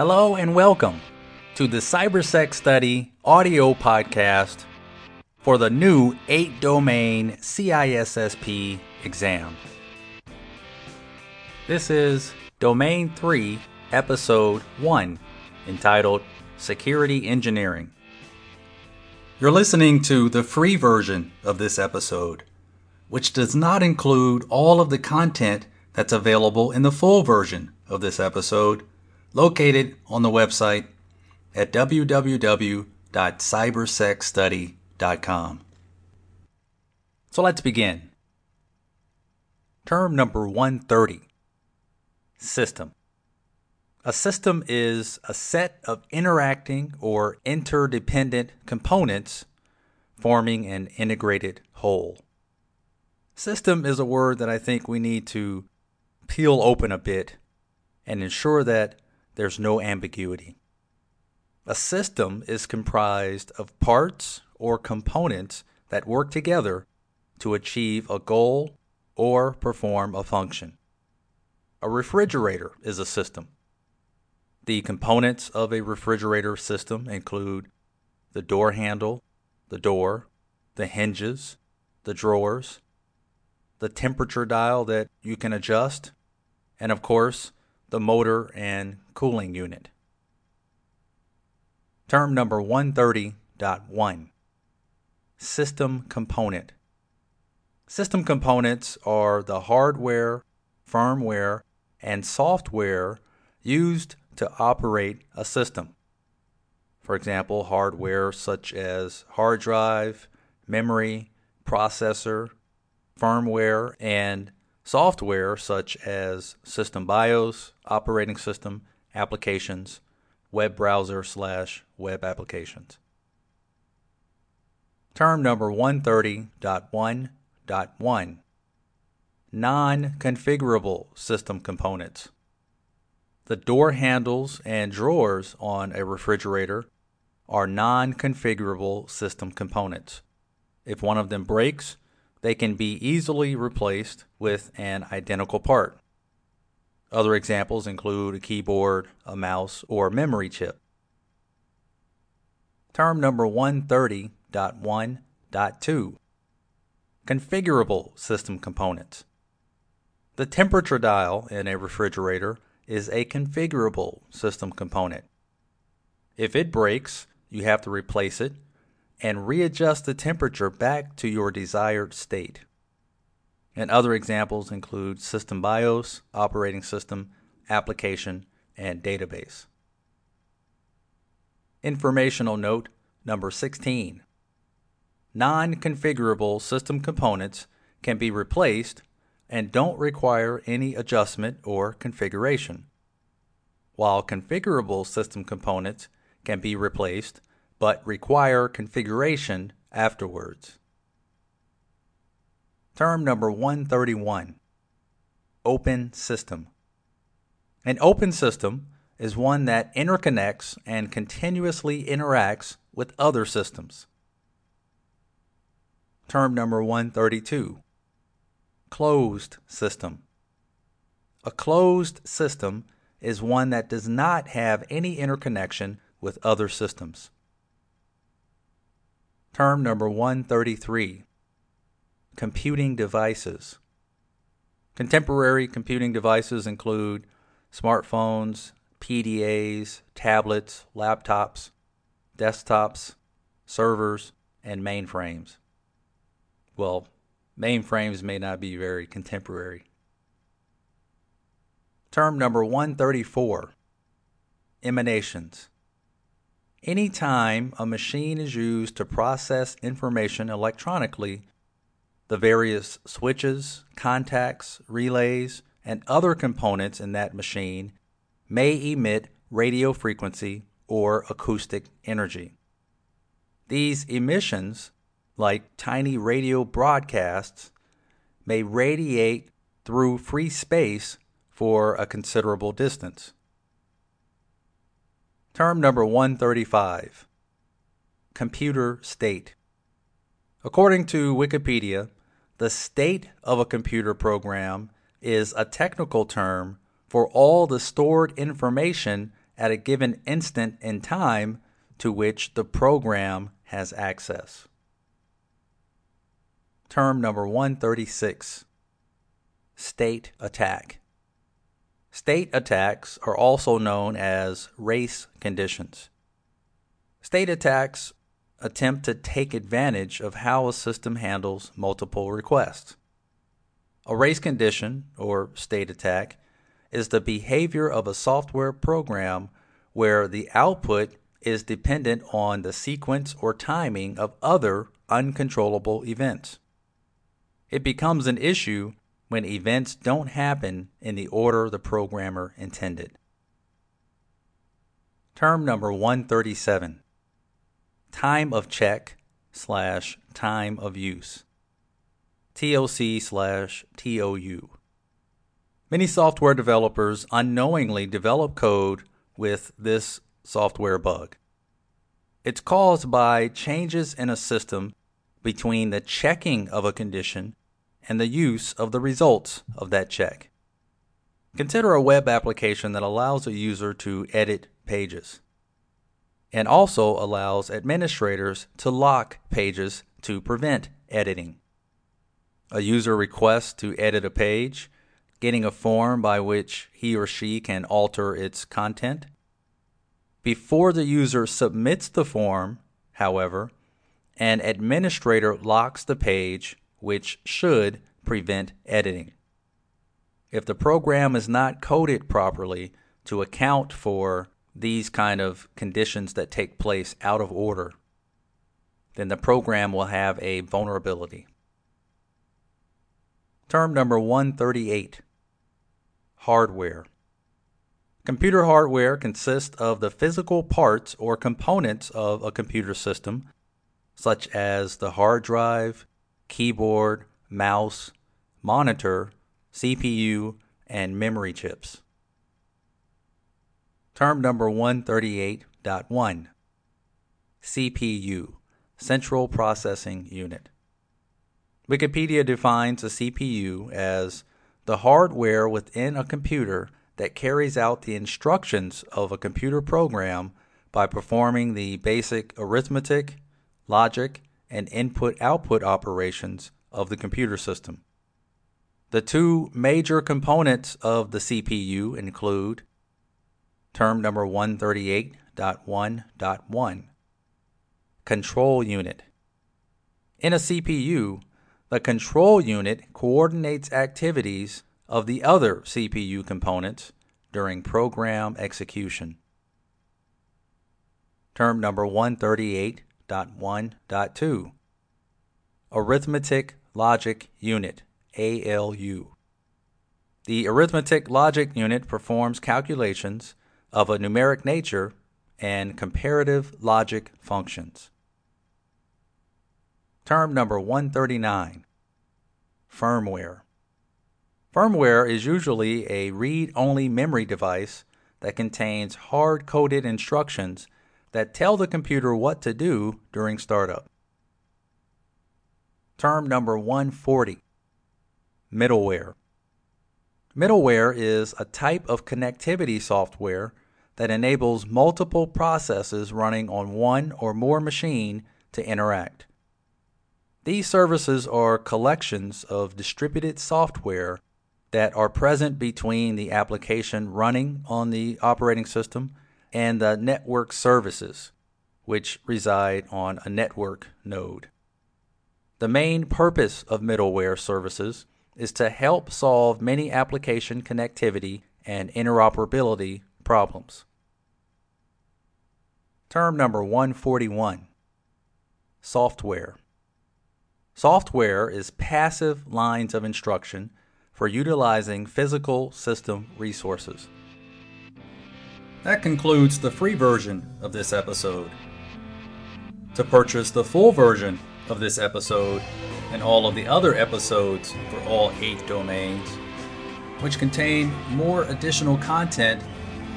Hello and welcome to the CyberSec Study audio podcast for the new 8 domain CISSP exam. This is Domain 3, Episode 1, entitled Security Engineering. You're listening to the free version of this episode, which does not include all of the content that's available in the full version of this episode, located on the website at www.cybersecstudy.com. So let's begin. Term number 130 System. A system is a set of interacting or interdependent components forming an integrated whole. System is a word that I think we need to peel open a bit and ensure that there's no ambiguity. A system is comprised of parts or components that work together to achieve a goal or perform a function. A refrigerator is a system. The components of a refrigerator system include the door handle, the door, the hinges, the drawers, the temperature dial that you can adjust, and of course, the motor and cooling unit. Term number 130.1 System Component. System components are the hardware, firmware, and software used to operate a system. For example, hardware such as hard drive, memory, processor, firmware, and software such as System BIOS, operating system, applications, web browser slash web applications. Term number 130.1.1 Non configurable system components. The door handles and drawers on a refrigerator are non configurable system components. If one of them breaks, they can be easily replaced with an identical part. Other examples include a keyboard, a mouse, or a memory chip. Term number 130.1.2 Configurable system components. The temperature dial in a refrigerator is a configurable system component. If it breaks, you have to replace it and readjust the temperature back to your desired state. And other examples include System BIOS, operating system, application, and database. Informational note number 16. Non configurable system components can be replaced and don't require any adjustment or configuration, while configurable system components can be replaced but require configuration afterwards. Term number 131 Open System. An open system is one that interconnects and continuously interacts with other systems. Term number 132 Closed system. A closed system is one that does not have any interconnection with other systems. Term number 133 Computing devices. Contemporary computing devices include smartphones, PDAs, tablets, laptops, desktops, servers, and mainframes. Well, mainframes may not be very contemporary. Term number 134 Emanations. Anytime a machine is used to process information electronically, the various switches, contacts, relays, and other components in that machine may emit radio frequency or acoustic energy. These emissions like tiny radio broadcasts, may radiate through free space for a considerable distance. Term number 135 Computer State. According to Wikipedia, the state of a computer program is a technical term for all the stored information at a given instant in time to which the program has access. Term number 136 State Attack. State attacks are also known as race conditions. State attacks attempt to take advantage of how a system handles multiple requests. A race condition, or state attack, is the behavior of a software program where the output is dependent on the sequence or timing of other uncontrollable events. It becomes an issue when events don't happen in the order the programmer intended. Term number 137 Time of check slash time of use. TOC slash TOU. Many software developers unknowingly develop code with this software bug. It's caused by changes in a system between the checking of a condition and the use of the results of that check. Consider a web application that allows a user to edit pages and also allows administrators to lock pages to prevent editing. A user requests to edit a page getting a form by which he or she can alter its content. Before the user submits the form, however, an administrator locks the page, which should prevent editing. If the program is not coded properly to account for these kind of conditions that take place out of order, then the program will have a vulnerability. Term number 138 Hardware. Computer hardware consists of the physical parts or components of a computer system, such as the hard drive, keyboard, mouse, monitor, CPU, and memory chips. Term number 138.1 CPU Central Processing Unit. Wikipedia defines a CPU as the hardware within a computer that carries out the instructions of a computer program by performing the basic arithmetic, logic, and input output operations of the computer system. The two major components of the CPU include term number 138.1.1 Control Unit. In a CPU, the control unit coordinates activities of the other CPU components during program execution. Term number 138.1.2 Arithmetic Logic Unit ALU. The arithmetic logic unit performs calculations of a numeric nature and comparative logic functions. Term number 139 Firmware. Firmware is usually a read only memory device that contains hard coded instructions that tell the computer what to do during startup. Term number 140 Middleware. Middleware is a type of connectivity software that enables multiple processes running on one or more machine to interact. These services are collections of distributed software that are present between the application running on the operating system and the network services, which reside on a network node. The main purpose of middleware services is to help solve many application connectivity and interoperability problems. Term number 141 Software. Software is passive lines of instruction for utilizing physical system resources. That concludes the free version of this episode. To purchase the full version of this episode and all of the other episodes for all eight domains, which contain more additional content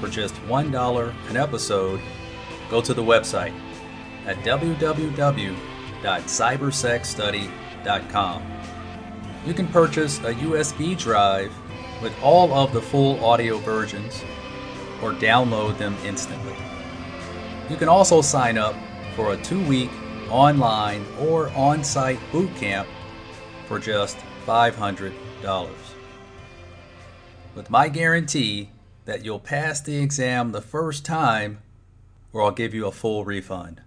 for just $1 an episode, go to the website at www www.cybersecstudy.com. You can purchase a USB drive with all of the full audio versions, or download them instantly. You can also sign up for a two week online or on site boot camp for just $500. With my guarantee that you'll pass the exam the first time, or I'll give you a full refund.